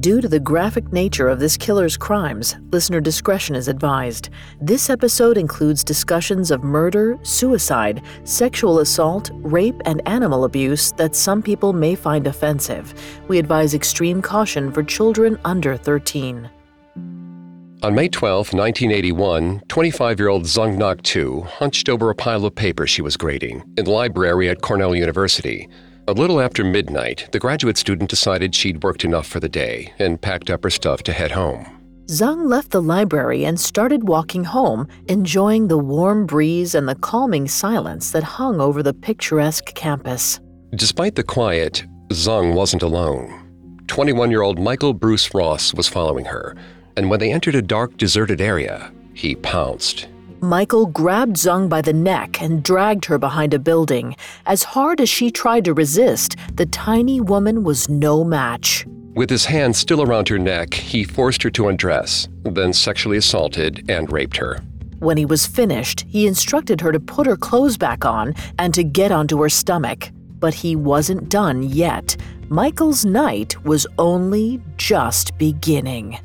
Due to the graphic nature of this killer's crimes, listener discretion is advised. This episode includes discussions of murder, suicide, sexual assault, rape, and animal abuse that some people may find offensive. We advise extreme caution for children under 13. On May 12, 1981, 25 year old Dzung Ngoc Tu hunched over a pile of papers she was grading in the library at Cornell University. A little after midnight, the graduate student decided she'd worked enough for the day and packed up her stuff to head home. Dzung left the library and started walking home, enjoying the warm breeze and the calming silence that hung over the picturesque campus. Despite the quiet, Dzung wasn't alone. 21 year old Michael Bruce Ross was following her, and when they entered a dark, deserted area, he pounced. Michael grabbed Dzung by the neck and dragged her behind a building. As hard as she tried to resist, the tiny woman was no match. With his hands still around her neck, he forced her to undress, then sexually assaulted and raped her. When he was finished, he instructed her to put her clothes back on and to get onto her stomach. But he wasn't done yet. Michael's night was only just beginning.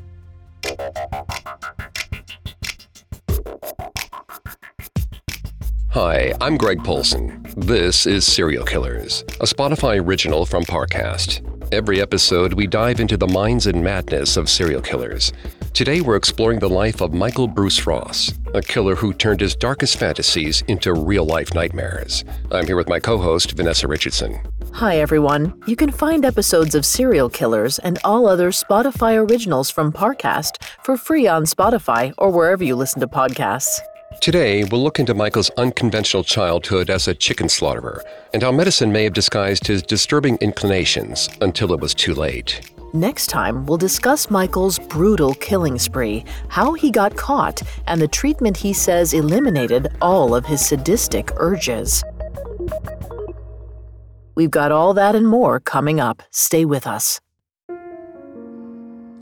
Hi, I'm Greg Polcyn. This is Serial Killers, a Spotify original from Parcast. Every episode, we dive into the minds and madness of serial killers. Today, we're exploring the life of Michael Bruce Ross, a killer who turned his darkest fantasies into real life nightmares. I'm here with my co host, Vanessa Richardson. Hi, everyone. You can find episodes of Serial Killers and all other Spotify originals from Parcast for free on Spotify or wherever you listen to podcasts. Today, we'll look into Michael's unconventional childhood as a chicken slaughterer and how medicine may have disguised his disturbing inclinations until it was too late. Next time, we'll discuss Michael's brutal killing spree, how he got caught, and the treatment he says eliminated all of his sadistic urges. We've got all that and more coming up. Stay with us.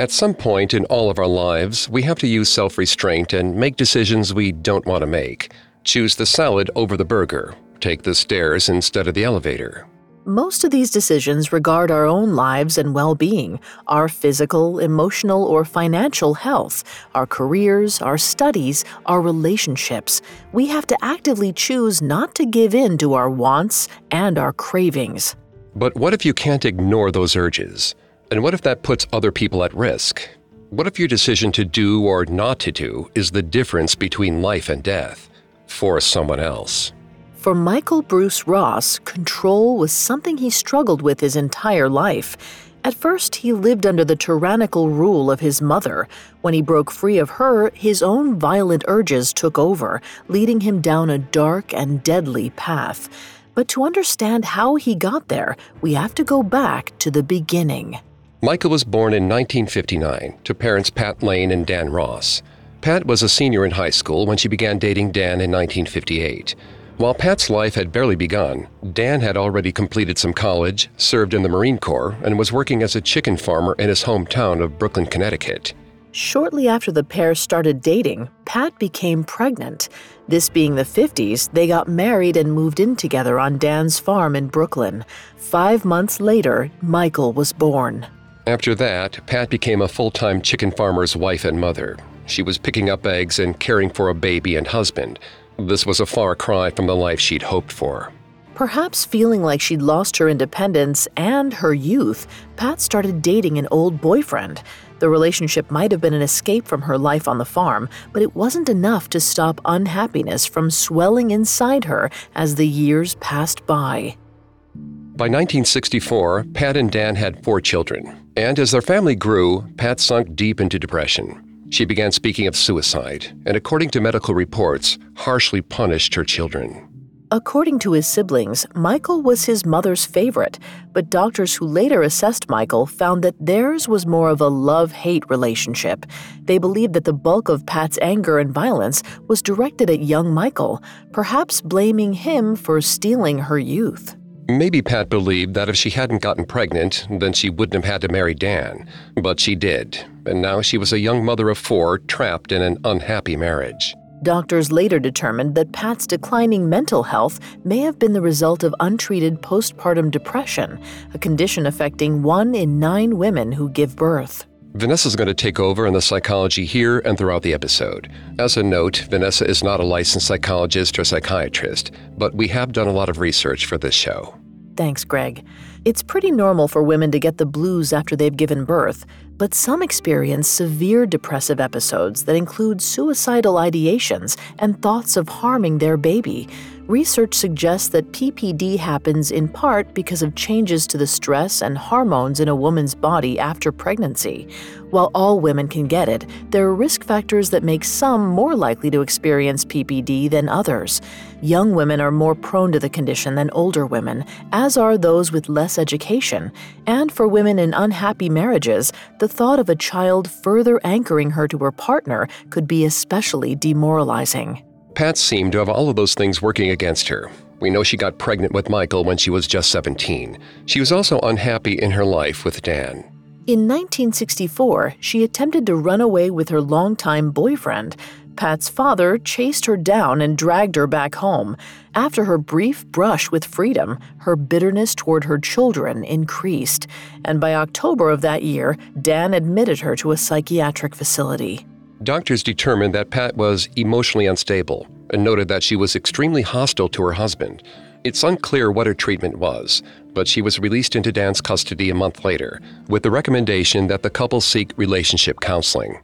At some point in all of our lives, we have to use self restraint and make decisions we don't want to make. Choose the salad over the burger, take the stairs instead of the elevator. Most of these decisions regard our own lives and well being, our physical, emotional, or financial health, our careers, our studies, our relationships. We have to actively choose not to give in to our wants and our cravings. But what if you can't ignore those urges? And what if that puts other people at risk? What if your decision to do or not to do is the difference between life and death for someone else? For Michael Bruce Ross, control was something he struggled with his entire life. At first, he lived under the tyrannical rule of his mother. When he broke free of her, his own violent urges took over, leading him down a dark and deadly path. But to understand how he got there, we have to go back to the beginning. Michael was born in 1959 to parents Pat Lane and Dan Ross. Pat was a senior in high school when she began dating Dan in 1958. While Pat's life had barely begun, Dan had already completed some college, served in the Marine Corps, and was working as a chicken farmer in his hometown of Brooklyn, Connecticut. Shortly after the pair started dating, Pat became pregnant. This being the 50s, they got married and moved in together on Dan's farm in Brooklyn. Five months later, Michael was born. After that, Pat became a full time chicken farmer's wife and mother. She was picking up eggs and caring for a baby and husband. This was a far cry from the life she'd hoped for. Perhaps feeling like she'd lost her independence and her youth, Pat started dating an old boyfriend. The relationship might have been an escape from her life on the farm, but it wasn't enough to stop unhappiness from swelling inside her as the years passed by. By 1964, Pat and Dan had four children. And as their family grew, Pat sunk deep into depression. She began speaking of suicide, and according to medical reports, harshly punished her children. According to his siblings, Michael was his mother's favorite, but doctors who later assessed Michael found that theirs was more of a love hate relationship. They believed that the bulk of Pat's anger and violence was directed at young Michael, perhaps blaming him for stealing her youth. Maybe Pat believed that if she hadn't gotten pregnant, then she wouldn't have had to marry Dan. But she did, and now she was a young mother of four trapped in an unhappy marriage. Doctors later determined that Pat's declining mental health may have been the result of untreated postpartum depression, a condition affecting one in nine women who give birth. Vanessa's going to take over in the psychology here and throughout the episode. As a note, Vanessa is not a licensed psychologist or psychiatrist, but we have done a lot of research for this show. Thanks, Greg. It's pretty normal for women to get the blues after they've given birth, but some experience severe depressive episodes that include suicidal ideations and thoughts of harming their baby. Research suggests that PPD happens in part because of changes to the stress and hormones in a woman's body after pregnancy. While all women can get it, there are risk factors that make some more likely to experience PPD than others. Young women are more prone to the condition than older women, as are those with less education. And for women in unhappy marriages, the thought of a child further anchoring her to her partner could be especially demoralizing. Pat seemed to have all of those things working against her. We know she got pregnant with Michael when she was just 17. She was also unhappy in her life with Dan. In 1964, she attempted to run away with her longtime boyfriend. Pat's father chased her down and dragged her back home. After her brief brush with freedom, her bitterness toward her children increased, and by October of that year, Dan admitted her to a psychiatric facility. Doctors determined that Pat was emotionally unstable and noted that she was extremely hostile to her husband. It's unclear what her treatment was, but she was released into Dan's custody a month later with the recommendation that the couple seek relationship counseling.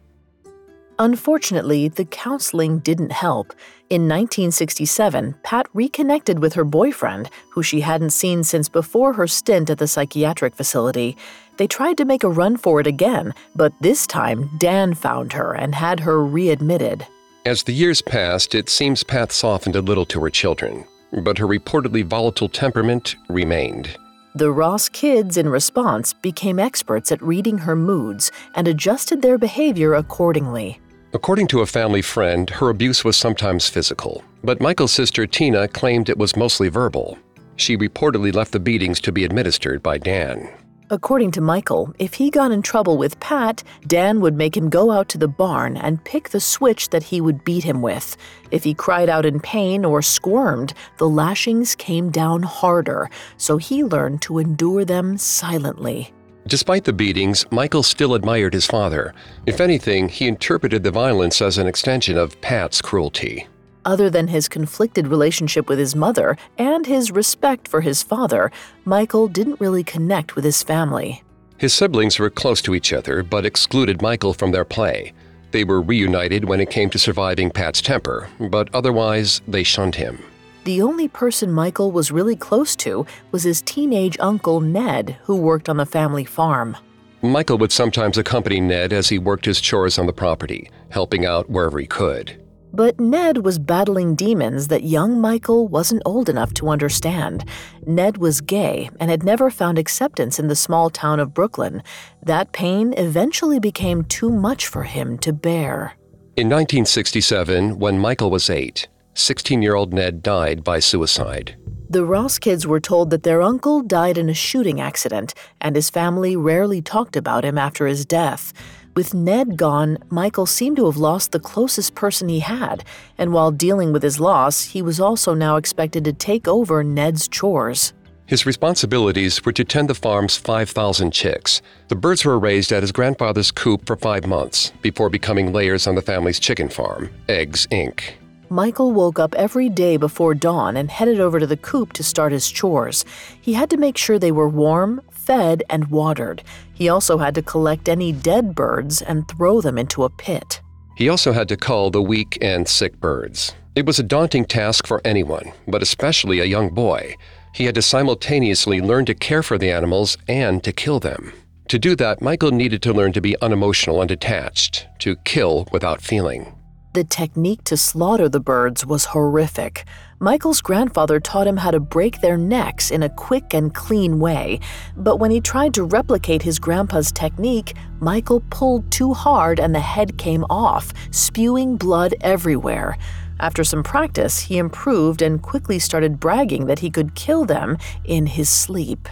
Unfortunately, the counseling didn't help. In 1967, Pat reconnected with her boyfriend, who she hadn't seen since before her stint at the psychiatric facility. They tried to make a run for it again, but this time Dan found her and had her readmitted. As the years passed, it seems Pat softened a little to her children, but her reportedly volatile temperament remained. The Ross kids, in response, became experts at reading her moods and adjusted their behavior accordingly. According to a family friend, her abuse was sometimes physical, but Michael's sister Tina claimed it was mostly verbal. She reportedly left the beatings to be administered by Dan. According to Michael, if he got in trouble with Pat, Dan would make him go out to the barn and pick the switch that he would beat him with. If he cried out in pain or squirmed, the lashings came down harder, so he learned to endure them silently. Despite the beatings, Michael still admired his father. If anything, he interpreted the violence as an extension of Pat's cruelty. Other than his conflicted relationship with his mother and his respect for his father, Michael didn't really connect with his family. His siblings were close to each other but excluded Michael from their play. They were reunited when it came to surviving Pat's temper, but otherwise they shunned him. The only person Michael was really close to was his teenage uncle Ned, who worked on the family farm. Michael would sometimes accompany Ned as he worked his chores on the property, helping out wherever he could. But Ned was battling demons that young Michael wasn't old enough to understand. Ned was gay and had never found acceptance in the small town of Brooklyn. That pain eventually became too much for him to bear. In 1967, when Michael was eight, 16 year old Ned died by suicide. The Ross kids were told that their uncle died in a shooting accident, and his family rarely talked about him after his death. With Ned gone, Michael seemed to have lost the closest person he had, and while dealing with his loss, he was also now expected to take over Ned's chores. His responsibilities were to tend the farm's 5,000 chicks. The birds were raised at his grandfather's coop for five months before becoming layers on the family's chicken farm, Eggs Inc. Michael woke up every day before dawn and headed over to the coop to start his chores. He had to make sure they were warm, fed, and watered. He also had to collect any dead birds and throw them into a pit. He also had to cull the weak and sick birds. It was a daunting task for anyone, but especially a young boy. He had to simultaneously learn to care for the animals and to kill them. To do that, Michael needed to learn to be unemotional and detached, to kill without feeling. The technique to slaughter the birds was horrific. Michael's grandfather taught him how to break their necks in a quick and clean way, but when he tried to replicate his grandpa's technique, Michael pulled too hard and the head came off, spewing blood everywhere. After some practice, he improved and quickly started bragging that he could kill them in his sleep.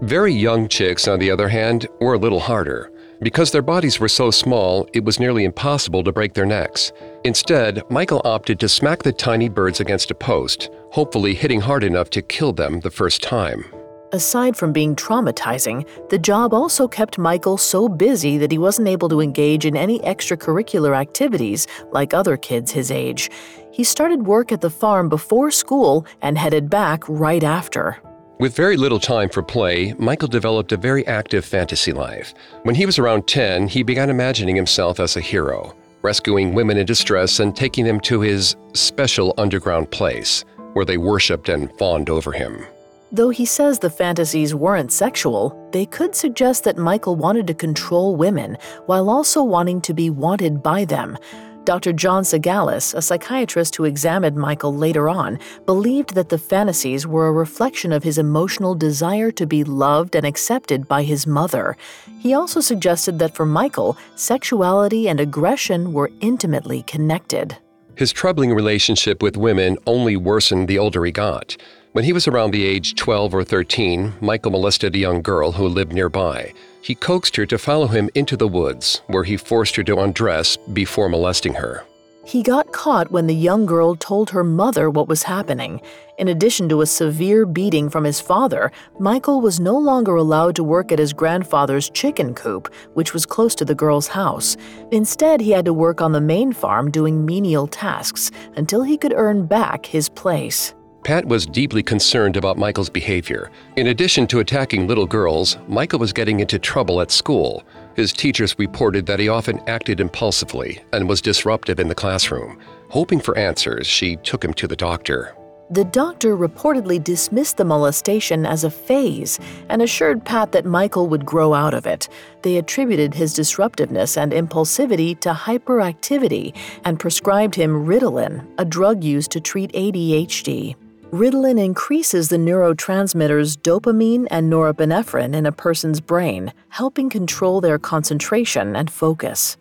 Very young chicks, on the other hand, were a little harder. Because their bodies were so small, it was nearly impossible to break their necks. Instead, Michael opted to smack the tiny birds against a post, hopefully hitting hard enough to kill them the first time. Aside from being traumatizing, the job also kept Michael so busy that he wasn't able to engage in any extracurricular activities like other kids his age. He started work at the farm before school and headed back right after. With very little time for play, Michael developed a very active fantasy life. When he was around 10, he began imagining himself as a hero, rescuing women in distress and taking them to his special underground place, where they worshipped and fawned over him. Though he says the fantasies weren't sexual, they could suggest that Michael wanted to control women while also wanting to be wanted by them. Dr. John Segalis, a psychiatrist who examined Michael later on, believed that the fantasies were a reflection of his emotional desire to be loved and accepted by his mother. He also suggested that for Michael, sexuality and aggression were intimately connected. His troubling relationship with women only worsened the older he got. When he was around the age 12 or 13, Michael molested a young girl who lived nearby. He coaxed her to follow him into the woods, where he forced her to undress before molesting her. He got caught when the young girl told her mother what was happening. In addition to a severe beating from his father, Michael was no longer allowed to work at his grandfather's chicken coop, which was close to the girl's house. Instead, he had to work on the main farm doing menial tasks until he could earn back his place. Pat was deeply concerned about Michael's behavior. In addition to attacking little girls, Michael was getting into trouble at school. His teachers reported that he often acted impulsively and was disruptive in the classroom. Hoping for answers, she took him to the doctor. The doctor reportedly dismissed the molestation as a phase and assured Pat that Michael would grow out of it. They attributed his disruptiveness and impulsivity to hyperactivity and prescribed him Ritalin, a drug used to treat ADHD. Ritalin increases the neurotransmitters dopamine and norepinephrine in a person's brain, helping control their concentration and focus.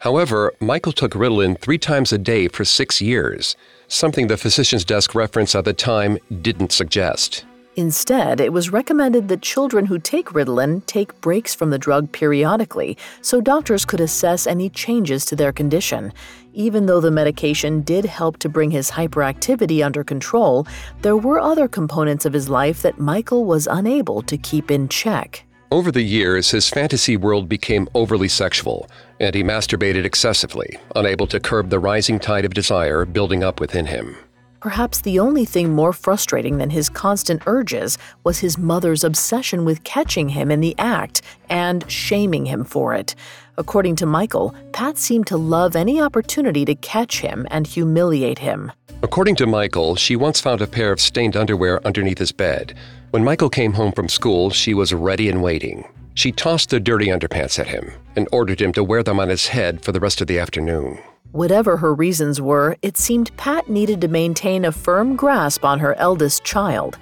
However, Michael took Ritalin three times a day for six years, something the physician's desk reference at the time didn't suggest. Instead, it was recommended that children who take Ritalin take breaks from the drug periodically so doctors could assess any changes to their condition. Even though the medication did help to bring his hyperactivity under control, there were other components of his life that Michael was unable to keep in check. Over the years, his fantasy world became overly sexual, and he masturbated excessively, unable to curb the rising tide of desire building up within him. Perhaps the only thing more frustrating than his constant urges was his mother's obsession with catching him in the act and shaming him for it. According to Michael, Pat seemed to love any opportunity to catch him and humiliate him. According to Michael, she once found a pair of stained underwear underneath his bed. When Michael came home from school, she was ready and waiting. She tossed the dirty underpants at him and ordered him to wear them on his head for the rest of the afternoon. Whatever her reasons were, it seemed Pat needed to maintain a firm grasp on her eldest child.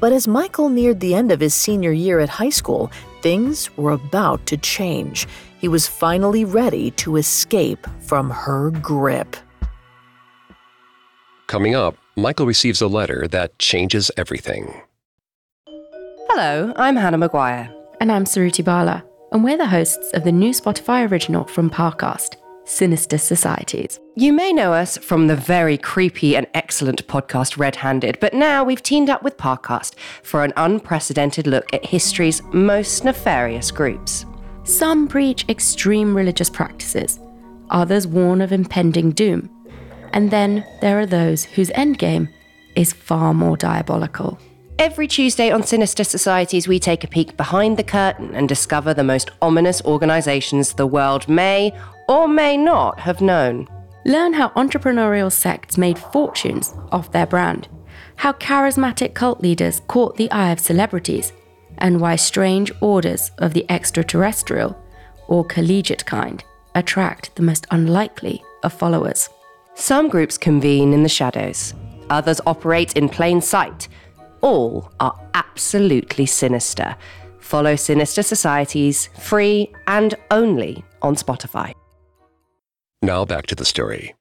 But as Michael neared the end of his senior year at high school, things were about to change. He was finally ready to escape from her grip. Coming up, Michael receives a letter that changes everything. Hello, I'm Hannah Maguire. And I'm Suruthi Bala, and we're the hosts of the new Spotify original from Parcast. Sinister Societies. You may know us from the very creepy and excellent podcast Red Handed, but now we've teamed up with Parcast for an unprecedented look at history's most nefarious groups. Some preach extreme religious practices, others warn of impending doom, and then there are those whose endgame is far more diabolical. Every Tuesday on Sinister Societies, we take a peek behind the curtain and discover the most ominous organizations the world may or may not have known. Learn how entrepreneurial sects made fortunes off their brand, how charismatic cult leaders caught the eye of celebrities, and why strange orders of the extraterrestrial or collegiate kind attract the most unlikely of followers. Some groups convene in the shadows, others operate in plain sight. All are absolutely sinister. Follow Sinister Societies free and only on Spotify. Now back to the story.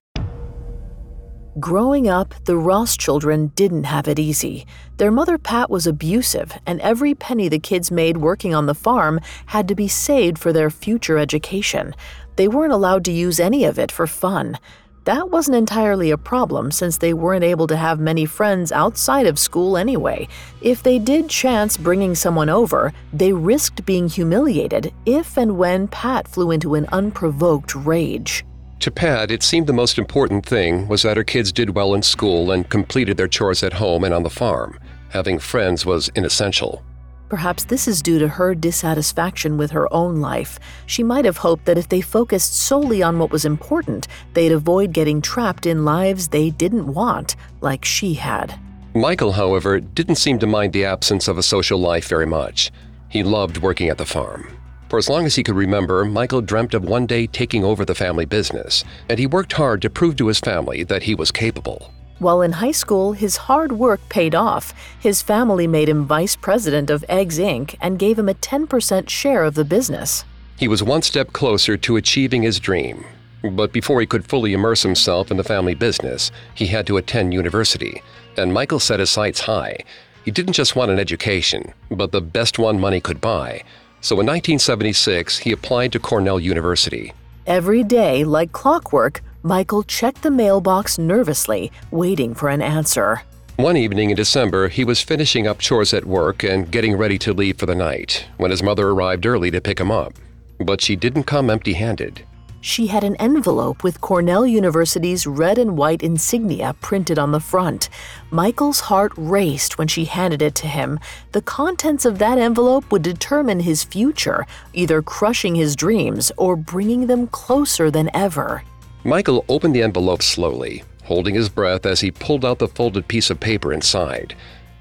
Growing up, the Ross children didn't have it easy. Their mother, Pat, was abusive, and every penny the kids made working on the farm had to be saved for their future education. They weren't allowed to use any of it for fun. That wasn't entirely a problem since they weren't able to have many friends outside of school anyway. If they did chance bringing someone over, they risked being humiliated if and when Pat flew into an unprovoked rage. To Pat, it seemed the most important thing was that her kids did well in school and completed their chores at home and on the farm. Having friends was inessential. Perhaps this is due to her dissatisfaction with her own life. She might have hoped that if they focused solely on what was important, they'd avoid getting trapped in lives they didn't want, like she had. Michael, however, didn't seem to mind the absence of a social life very much. He loved working at the farm. For as long as he could remember, Michael dreamt of one day taking over the family business, and he worked hard to prove to his family that he was capable. While in high school, his hard work paid off. His family made him vice president of Eggs Inc. and gave him a 10% share of the business. He was one step closer to achieving his dream. But before he could fully immerse himself in the family business, he had to attend university. And Michael set his sights high. He didn't just want an education, but the best one money could buy. So in 1976, he applied to Cornell University. Every day, like clockwork, Michael checked the mailbox nervously, waiting for an answer. One evening in December, he was finishing up chores at work and getting ready to leave for the night when his mother arrived early to pick him up. But she didn't come empty handed she had an envelope with Cornell University's red and white insignia printed on the front. Michael's heart raced when she handed it to him. The contents of that envelope would determine his future, either crushing his dreams or bringing them closer than ever. Michael opened the envelope slowly, holding his breath as he pulled out the folded piece of paper inside.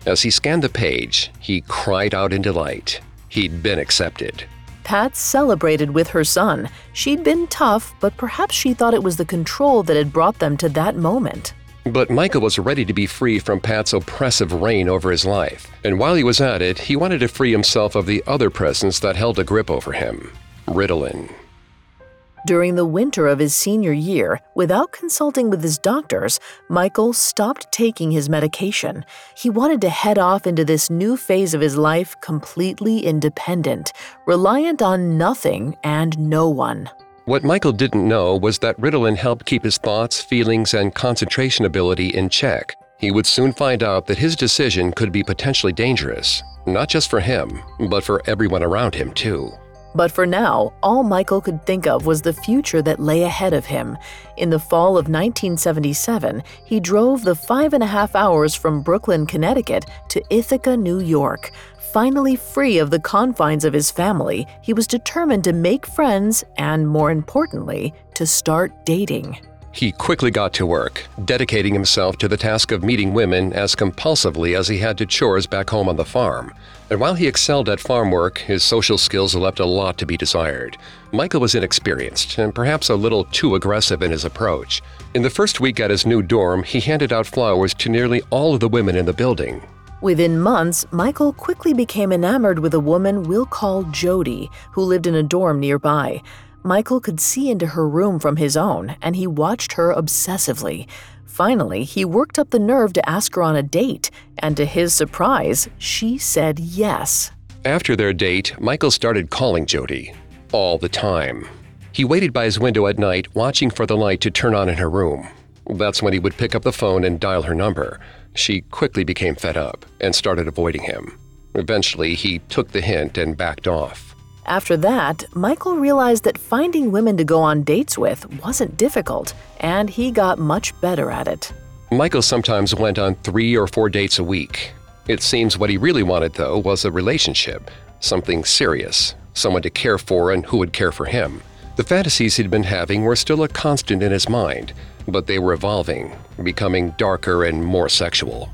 As he scanned the page, he cried out in delight. He'd been accepted. Pat celebrated with her son. She'd been tough, but perhaps she thought it was the control that had brought them to that moment. But Michael was ready to be free from Pat's oppressive reign over his life. And while he was at it, he wanted to free himself of the other presence that held a grip over him Ritalin. During the winter of his senior year, without consulting with his doctors, Michael stopped taking his medication. He wanted to head off into this new phase of his life completely independent, reliant on nothing and no one. What Michael didn't know was that Ritalin helped keep his thoughts, feelings, and concentration ability in check. He would soon find out that his decision could be potentially dangerous, not just for him, but for everyone around him, too. But for now, all Michael could think of was the future that lay ahead of him. In the fall of 1977, he drove the five and a half hours from Brooklyn, Connecticut to Ithaca, New York. Finally free of the confines of his family, he was determined to make friends and, more importantly, to start dating. He quickly got to work, dedicating himself to the task of meeting women as compulsively as he had to chores back home on the farm. And while he excelled at farm work, his social skills left a lot to be desired. Michael was inexperienced and perhaps a little too aggressive in his approach. In the first week at his new dorm, he handed out flowers to nearly all of the women in the building. Within months, Michael quickly became enamored with a woman we'll call Jody, who lived in a dorm nearby. Michael could see into her room from his own, and he watched her obsessively. Finally, he worked up the nerve to ask her on a date, and to his surprise, she said yes. After their date, Michael started calling Jody all the time. He waited by his window at night, watching for the light to turn on in her room. That's when he would pick up the phone and dial her number. She quickly became fed up and started avoiding him. Eventually, he took the hint and backed off. After that, Michael realized that finding women to go on dates with wasn't difficult, and he got much better at it. Michael sometimes went on three or four dates a week. It seems what he really wanted, though, was a relationship, something serious, someone to care for and who would care for him. The fantasies he'd been having were still a constant in his mind, but they were evolving, becoming darker and more sexual.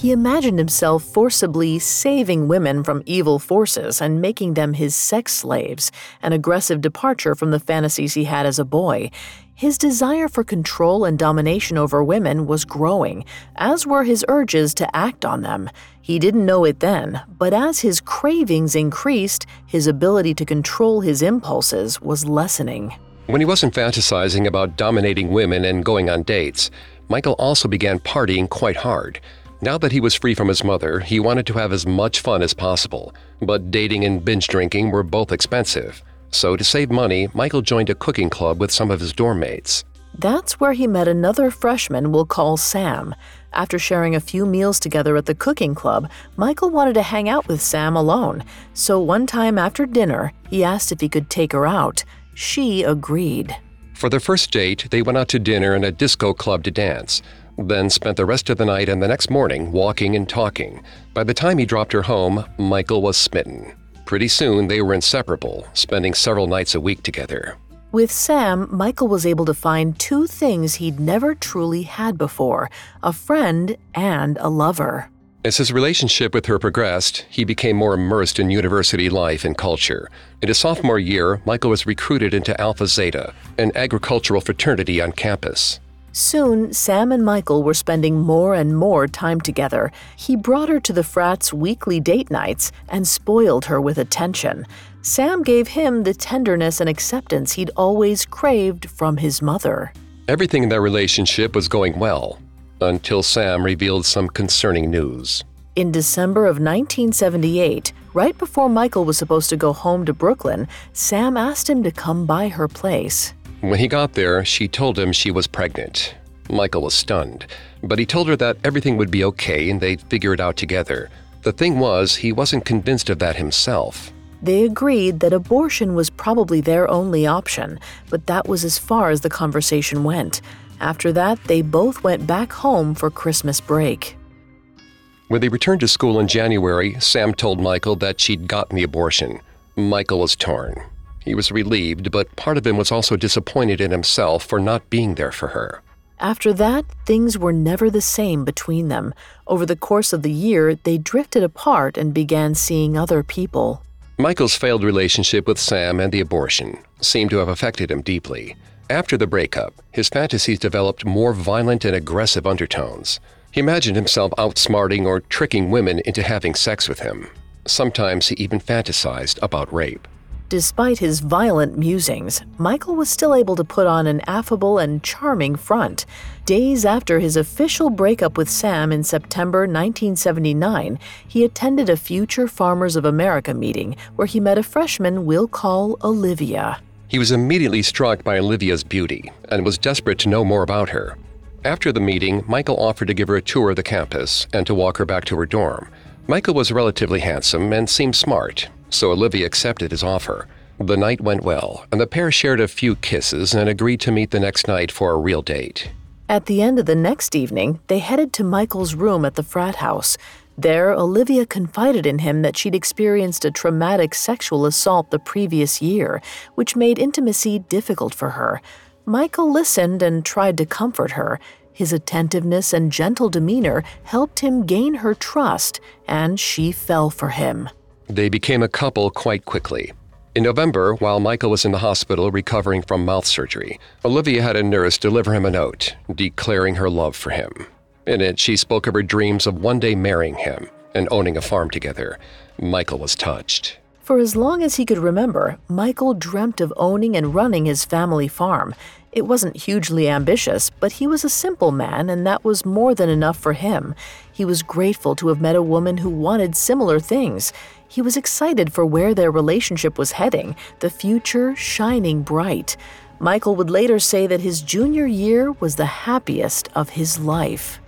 He imagined himself forcibly saving women from evil forces and making them his sex slaves, an aggressive departure from the fantasies he had as a boy. His desire for control and domination over women was growing, as were his urges to act on them. He didn't know it then, but as his cravings increased, his ability to control his impulses was lessening. When he wasn't fantasizing about dominating women and going on dates, Michael also began partying quite hard. Now that he was free from his mother, he wanted to have as much fun as possible, but dating and binge drinking were both expensive. So, to save money, Michael joined a cooking club with some of his dorm mates. That's where he met another freshman we'll call Sam. After sharing a few meals together at the cooking club, Michael wanted to hang out with Sam alone. So one time after dinner, he asked if he could take her out. She agreed. For their first date, they went out to dinner and a disco club to dance then spent the rest of the night and the next morning walking and talking. By the time he dropped her home, Michael was smitten. Pretty soon, they were inseparable, spending several nights a week together. With Sam, Michael was able to find two things he'd never truly had before a friend and a lover. As his relationship with her progressed, he became more immersed in university life and culture. In his sophomore year, Michael was recruited into Alpha Zeta, an agricultural fraternity on campus. Soon, Sam and Michael were spending more and more time together. He brought her to the frat's weekly date nights and spoiled her with attention. Sam gave him the tenderness and acceptance he'd always craved from his mother. Everything in their relationship was going well until Sam revealed some concerning news. In December of 1978, right before Michael was supposed to go home to Brooklyn, Sam asked him to come by her place. When he got there, she told him she was pregnant. Michael was stunned, but he told her that everything would be okay and they'd figure it out together. The thing was, he wasn't convinced of that himself. They agreed that abortion was probably their only option, but that was as far as the conversation went. After that, they both went back home for Christmas break. When they returned to school in January, Sam told Michael that she'd gotten the abortion. Michael was torn. He was relieved, but part of him was also disappointed in himself for not being there for her. After that, things were never the same between them. Over the course of the year, they drifted apart and began seeing other people. Michael's failed relationship with Sam and the abortion seemed to have affected him deeply. After the breakup, his fantasies developed more violent and aggressive undertones. He imagined himself outsmarting or tricking women into having sex with him. Sometimes he even fantasized about rape. Despite his violent musings, Michael was still able to put on an affable and charming front. Days after his official breakup with Sam in September 1979, he attended a Future Farmers of America meeting where he met a freshman we'll call Olivia. He was immediately struck by Olivia's beauty and was desperate to know more about her. After the meeting, Michael offered to give her a tour of the campus and to walk her back to her dorm. Michael was relatively handsome and seemed smart, so Olivia accepted his offer. The night went well, and the pair shared a few kisses and agreed to meet the next night for a real date. At the end of the next evening, they headed to Michael's room at the frat house. There, Olivia confided in him that she'd experienced a traumatic sexual assault the previous year, which made intimacy difficult for her. Michael listened and tried to comfort her. His attentiveness and gentle demeanor helped him gain her trust, and she fell for him. They became a couple quite quickly. In November, while Michael was in the hospital recovering from mouth surgery, Olivia had a nurse deliver him a note declaring her love for him. In it, she spoke of her dreams of one day marrying him and owning a farm together. Michael was touched. For as long as he could remember, Michael dreamt of owning and running his family farm. It wasn't hugely ambitious, but he was a simple man, and that was more than enough for him. He was grateful to have met a woman who wanted similar things. He was excited for where their relationship was heading, the future shining bright. Michael would later say that his junior year was the happiest of his life.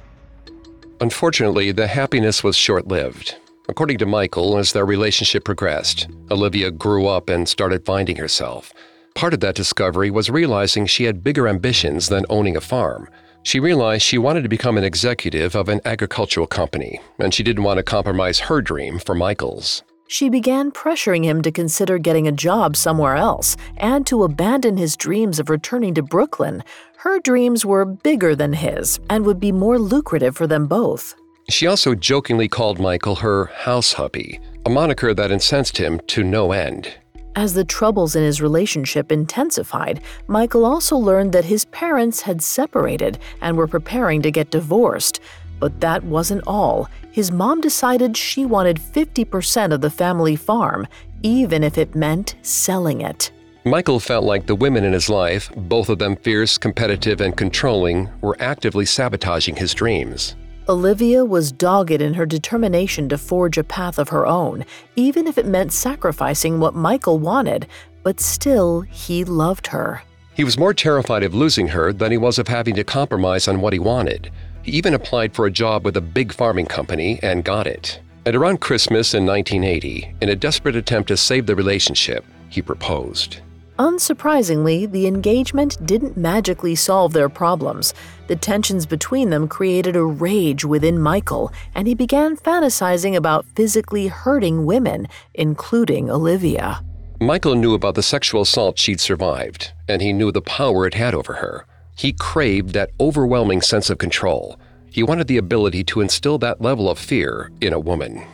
Unfortunately, the happiness was short lived. According to Michael, as their relationship progressed, Olivia grew up and started finding herself. Part of that discovery was realizing she had bigger ambitions than owning a farm. She realized she wanted to become an executive of an agricultural company, and she didn't want to compromise her dream for Michael's. She began pressuring him to consider getting a job somewhere else and to abandon his dreams of returning to Brooklyn. Her dreams were bigger than his and would be more lucrative for them both. She also jokingly called Michael her house hubby, a moniker that incensed him to no end. As the troubles in his relationship intensified, Michael also learned that his parents had separated and were preparing to get divorced. But that wasn't all. His mom decided she wanted 50% of the family farm, even if it meant selling it. Michael felt like the women in his life, both of them fierce, competitive, and controlling, were actively sabotaging his dreams. Olivia was dogged in her determination to forge a path of her own, even if it meant sacrificing what Michael wanted, but still, he loved her. He was more terrified of losing her than he was of having to compromise on what he wanted. He even applied for a job with a big farming company and got it. At around Christmas in 1980, in a desperate attempt to save the relationship, he proposed. Unsurprisingly, the engagement didn't magically solve their problems. The tensions between them created a rage within Michael, and he began fantasizing about physically hurting women, including Olivia. Michael knew about the sexual assault she'd survived, and he knew the power it had over her. He craved that overwhelming sense of control. He wanted the ability to instill that level of fear in a woman.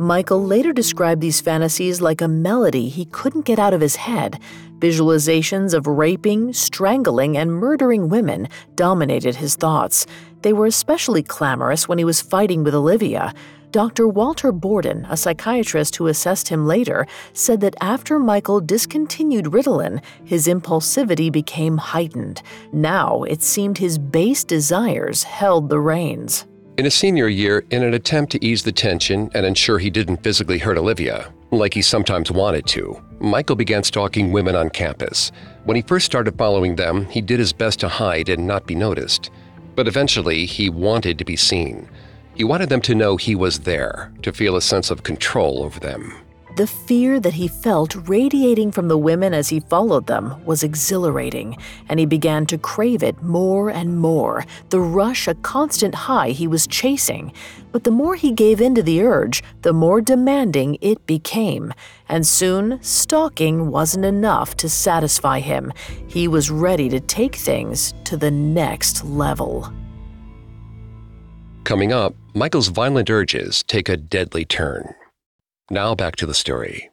Michael later described these fantasies like a melody he couldn't get out of his head. Visualizations of raping, strangling, and murdering women dominated his thoughts. They were especially clamorous when he was fighting with Olivia. Dr. Walter Borden, a psychiatrist who assessed him later, said that after Michael discontinued Ritalin, his impulsivity became heightened. Now it seemed his base desires held the reins. In his senior year, in an attempt to ease the tension and ensure he didn't physically hurt Olivia, like he sometimes wanted to, Michael began stalking women on campus. When he first started following them, he did his best to hide and not be noticed. But eventually, he wanted to be seen. He wanted them to know he was there, to feel a sense of control over them. The fear that he felt radiating from the women as he followed them was exhilarating, and he began to crave it more and more, the rush a constant high he was chasing. But the more he gave in to the urge, the more demanding it became, and soon stalking wasn't enough to satisfy him. He was ready to take things to the next level. Coming up, Michael's violent urges take a deadly turn. Now back to the story.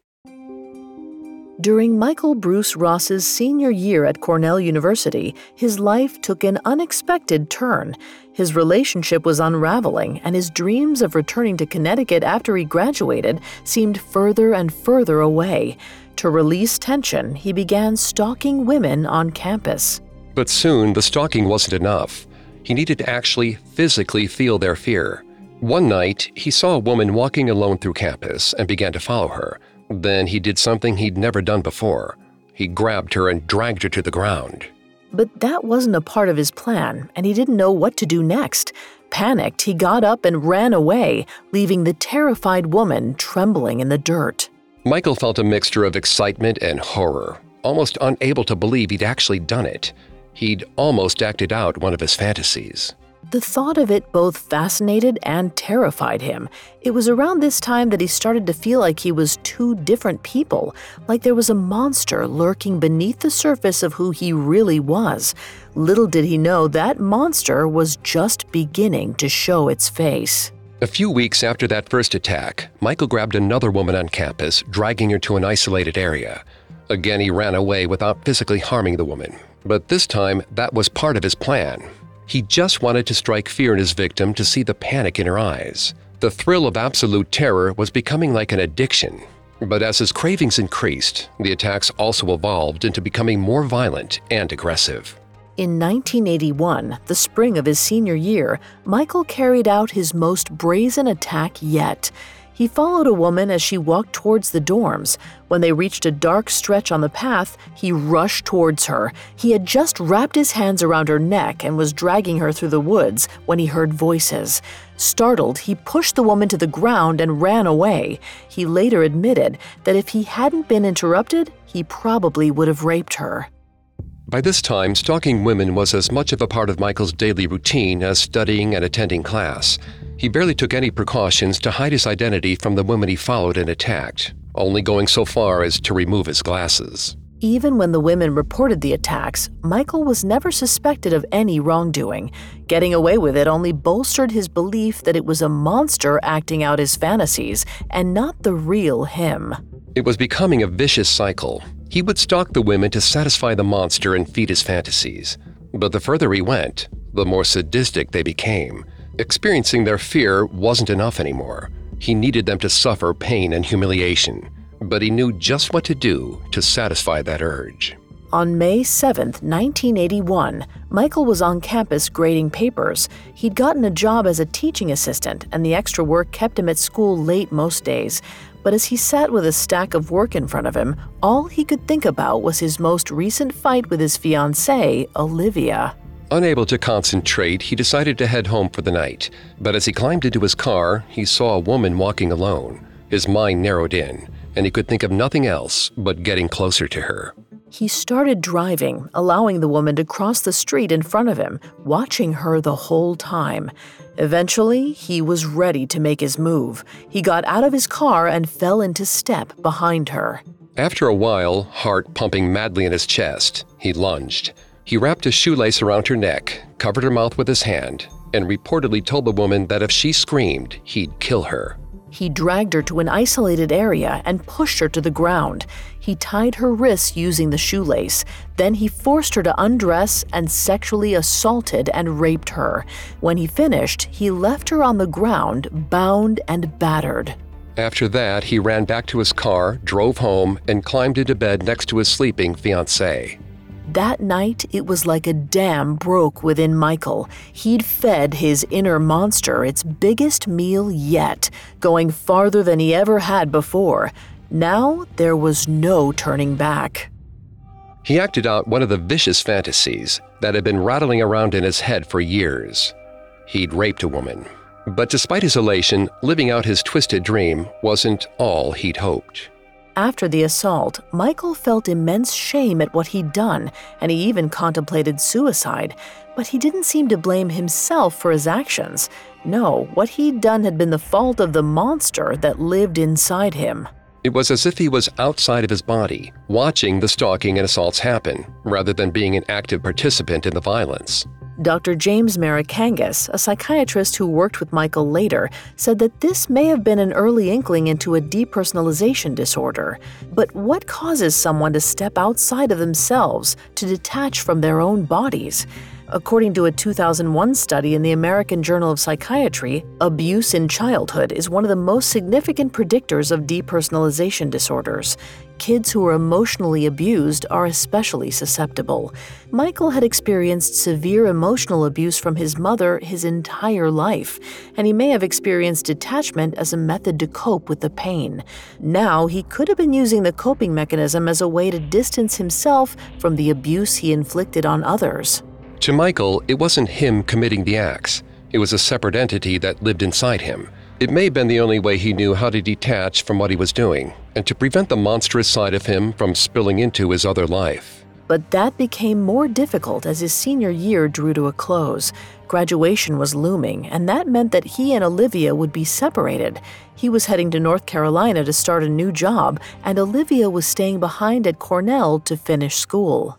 During Michael Bruce Ross's senior year at Cornell University, his life took an unexpected turn. His relationship was unraveling, and his dreams of returning to Connecticut after he graduated seemed further and further away. To release tension, he began stalking women on campus. But soon, the stalking wasn't enough. He needed to actually physically feel their fear. One night, he saw a woman walking alone through campus and began to follow her. Then he did something he'd never done before. He grabbed her and dragged her to the ground. But that wasn't a part of his plan, and he didn't know what to do next. Panicked, he got up and ran away, leaving the terrified woman trembling in the dirt. Michael felt a mixture of excitement and horror, almost unable to believe he'd actually done it. He'd almost acted out one of his fantasies. The thought of it both fascinated and terrified him. It was around this time that he started to feel like he was two different people, like there was a monster lurking beneath the surface of who he really was. Little did he know that monster was just beginning to show its face. A few weeks after that first attack, Michael grabbed another woman on campus, dragging her to an isolated area. Again, he ran away without physically harming the woman. But this time, that was part of his plan. He just wanted to strike fear in his victim to see the panic in her eyes. The thrill of absolute terror was becoming like an addiction. But as his cravings increased, the attacks also evolved into becoming more violent and aggressive. In 1981, the spring of his senior year, Michael carried out his most brazen attack yet. He followed a woman as she walked towards the dorms. When they reached a dark stretch on the path, he rushed towards her. He had just wrapped his hands around her neck and was dragging her through the woods when he heard voices. Startled, he pushed the woman to the ground and ran away. He later admitted that if he hadn't been interrupted, he probably would have raped her. By this time, stalking women was as much of a part of Michael's daily routine as studying and attending class. He barely took any precautions to hide his identity from the women he followed and attacked, only going so far as to remove his glasses. Even when the women reported the attacks, Michael was never suspected of any wrongdoing. Getting away with it only bolstered his belief that it was a monster acting out his fantasies and not the real him. It was becoming a vicious cycle. He would stalk the women to satisfy the monster and feed his fantasies. But the further he went, the more sadistic they became. Experiencing their fear wasn't enough anymore. He needed them to suffer pain and humiliation. but he knew just what to do to satisfy that urge. On May 7, 1981, Michael was on campus grading papers. He'd gotten a job as a teaching assistant, and the extra work kept him at school late most days. But as he sat with a stack of work in front of him, all he could think about was his most recent fight with his fiancée, Olivia. Unable to concentrate, he decided to head home for the night. But as he climbed into his car, he saw a woman walking alone. His mind narrowed in, and he could think of nothing else but getting closer to her. He started driving, allowing the woman to cross the street in front of him, watching her the whole time. Eventually, he was ready to make his move. He got out of his car and fell into step behind her. After a while, heart pumping madly in his chest, he lunged. He wrapped a shoelace around her neck, covered her mouth with his hand, and reportedly told the woman that if she screamed, he'd kill her. He dragged her to an isolated area and pushed her to the ground. He tied her wrists using the shoelace. Then he forced her to undress and sexually assaulted and raped her. When he finished, he left her on the ground, bound and battered. After that, he ran back to his car, drove home, and climbed into bed next to his sleeping fiancée. That night, it was like a dam broke within Michael. He'd fed his inner monster its biggest meal yet, going farther than he ever had before. Now, there was no turning back. He acted out one of the vicious fantasies that had been rattling around in his head for years. He'd raped a woman. But despite his elation, living out his twisted dream wasn't all he'd hoped. After the assault, Michael felt immense shame at what he'd done, and he even contemplated suicide. But he didn't seem to blame himself for his actions. No, what he'd done had been the fault of the monster that lived inside him. It was as if he was outside of his body, watching the stalking and assaults happen, rather than being an active participant in the violence. Dr. James Merikangas, a psychiatrist who worked with Michael later, said that this may have been an early inkling into a depersonalization disorder. But what causes someone to step outside of themselves, to detach from their own bodies? According to a 2001 study in the American Journal of Psychiatry, abuse in childhood is one of the most significant predictors of depersonalization disorders. Kids who are emotionally abused are especially susceptible. Michael had experienced severe emotional abuse from his mother his entire life, and he may have experienced detachment as a method to cope with the pain. Now, he could have been using the coping mechanism as a way to distance himself from the abuse he inflicted on others. To Michael, it wasn't him committing the acts, it was a separate entity that lived inside him. It may have been the only way he knew how to detach from what he was doing and to prevent the monstrous side of him from spilling into his other life. But that became more difficult as his senior year drew to a close. Graduation was looming, and that meant that he and Olivia would be separated. He was heading to North Carolina to start a new job, and Olivia was staying behind at Cornell to finish school.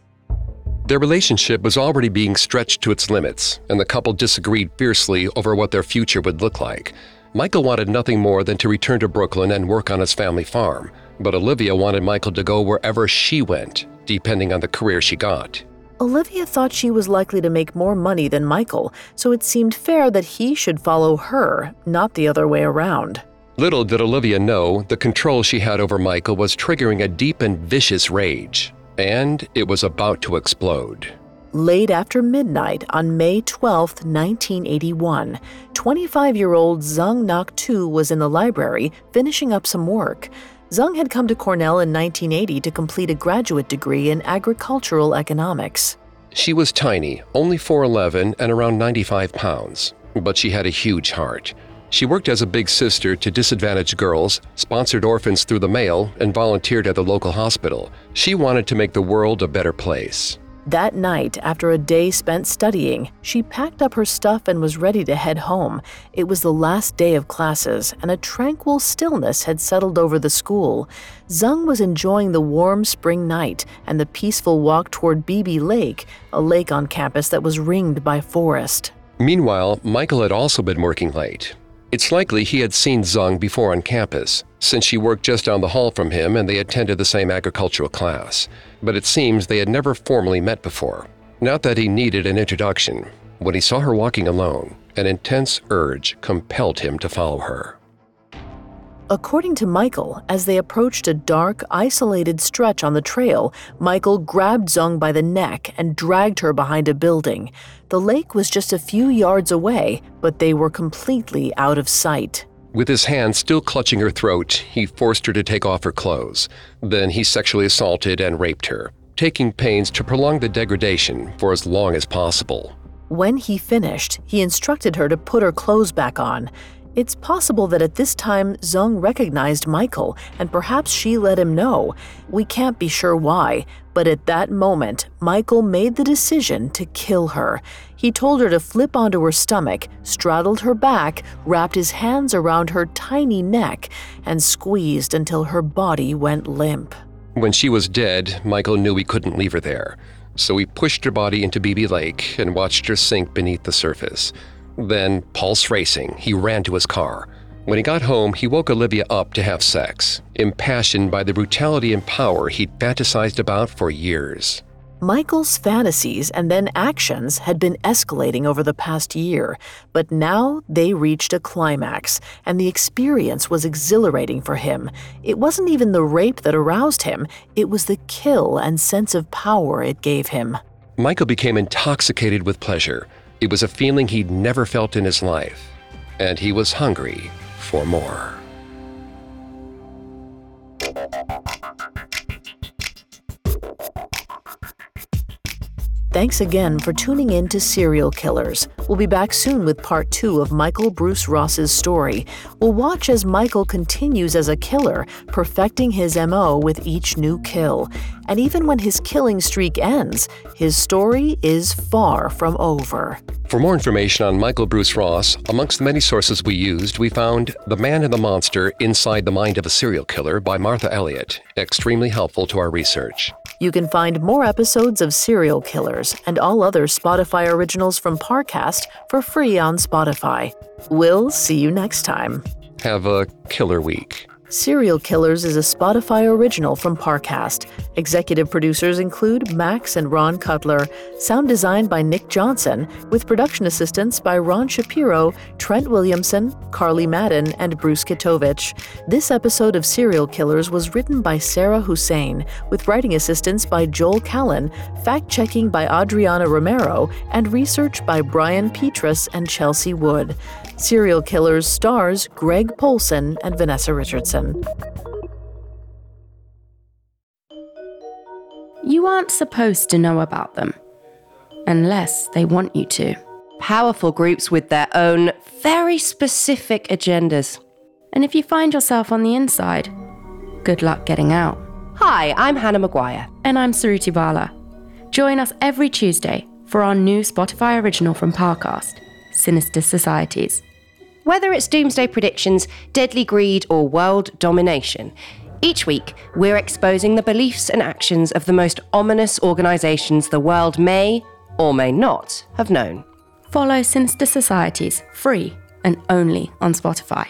Their relationship was already being stretched to its limits, and the couple disagreed fiercely over what their future would look like. Michael wanted nothing more than to return to Brooklyn and work on his family farm, but Olivia wanted Michael to go wherever she went, depending on the career she got. Olivia thought she was likely to make more money than Michael, so it seemed fair that he should follow her, not the other way around. Little did Olivia know the control she had over Michael was triggering a deep and vicious rage and it was about to explode. Late after midnight on May 12, 1981, 25 year old Dzung Ngoc Tu was in the library finishing up some work. Dzung had come to Cornell in 1980 to complete a graduate degree in agricultural economics. She was tiny, only 4'11 and around 95 pounds, but she had a huge heart. She worked as a big sister to disadvantaged girls, sponsored orphans through the mail, and volunteered at the local hospital. She wanted to make the world a better place. That night, after a day spent studying, she packed up her stuff and was ready to head home. It was the last day of classes, and a tranquil stillness had settled over the school. Dzung was enjoying the warm spring night and the peaceful walk toward Beebe Lake, a lake on campus that was ringed by forest. Meanwhile, Michael had also been working late. It's likely he had seen Dzung before on campus, since she worked just down the hall from him and they attended the same agricultural class. But it seems they had never formally met before. Not that he needed an introduction. When he saw her walking alone, an intense urge compelled him to follow her. According to Michael, as they approached a dark, isolated stretch on the trail, Michael grabbed Dzung by the neck and dragged her behind a building. The lake was just a few yards away, but they were completely out of sight. With his hand still clutching her throat, he forced her to take off her clothes. Then he sexually assaulted and raped her, taking pains to prolong the degradation for as long as possible. When he finished, he instructed her to put her clothes back on. It's possible that at this time Dzung recognized Michael and perhaps she let him know. We can't be sure why, but at that moment, Michael made the decision to kill her. He told her to flip onto her stomach, straddled her back, wrapped his hands around her tiny neck, and squeezed until her body went limp. When she was dead, Michael knew he couldn't leave her there. So he pushed her body into Beebe Lake and watched her sink beneath the surface. Then, pulse racing, he ran to his car. When he got home, he woke Olivia up to have sex, impassioned by the brutality and power he'd fantasized about for years. Michael's fantasies and then actions had been escalating over the past year, but now they reached a climax, and the experience was exhilarating for him. It wasn't even the rape that aroused him, it was the kill and sense of power it gave him. Michael became intoxicated with pleasure. It was a feeling he'd never felt in his life, and he was hungry for more. Thanks again for tuning in to Serial Killers. We'll be back soon with part two of Michael Bruce Ross's story. We'll watch as Michael continues as a killer, perfecting his MO with each new kill. And even when his killing streak ends, his story is far from over. For more information on Michael Bruce Ross, amongst the many sources we used, we found The Man and the Monster Inside the Mind of a Serial Killer by Martha Elliott, extremely helpful to our research. You can find more episodes of Serial Killers and all other Spotify originals from Parcast for free on Spotify. We'll see you next time. Have a killer week. Serial Killers is a Spotify original from Parcast. Executive producers include Max and Ron Cutler. Sound designed by Nick Johnson, with production assistance by Ron Shapiro, Trent Williamson, Carly Madden, and Bruce Kitovich. This episode of Serial Killers was written by Sarah Hussein, with writing assistance by Joel Callan, fact checking by Adriana Romero, and research by Brian Petrus and Chelsea Wood. Serial Killers stars Greg Polcyn and Vanessa Richardson. You aren't supposed to know about them unless they want you to. Powerful groups with their own very specific agendas. And if you find yourself on the inside, good luck getting out. Hi, I'm Hannah Maguire. And I'm Suruthi Bala. Join us every Tuesday for our new Spotify original from Parcast, Sinister Societies. Whether it's doomsday predictions, deadly greed, or world domination, each week we're exposing the beliefs and actions of the most ominous organizations the world may or may not have known. Follow Sinister Societies free and only on Spotify.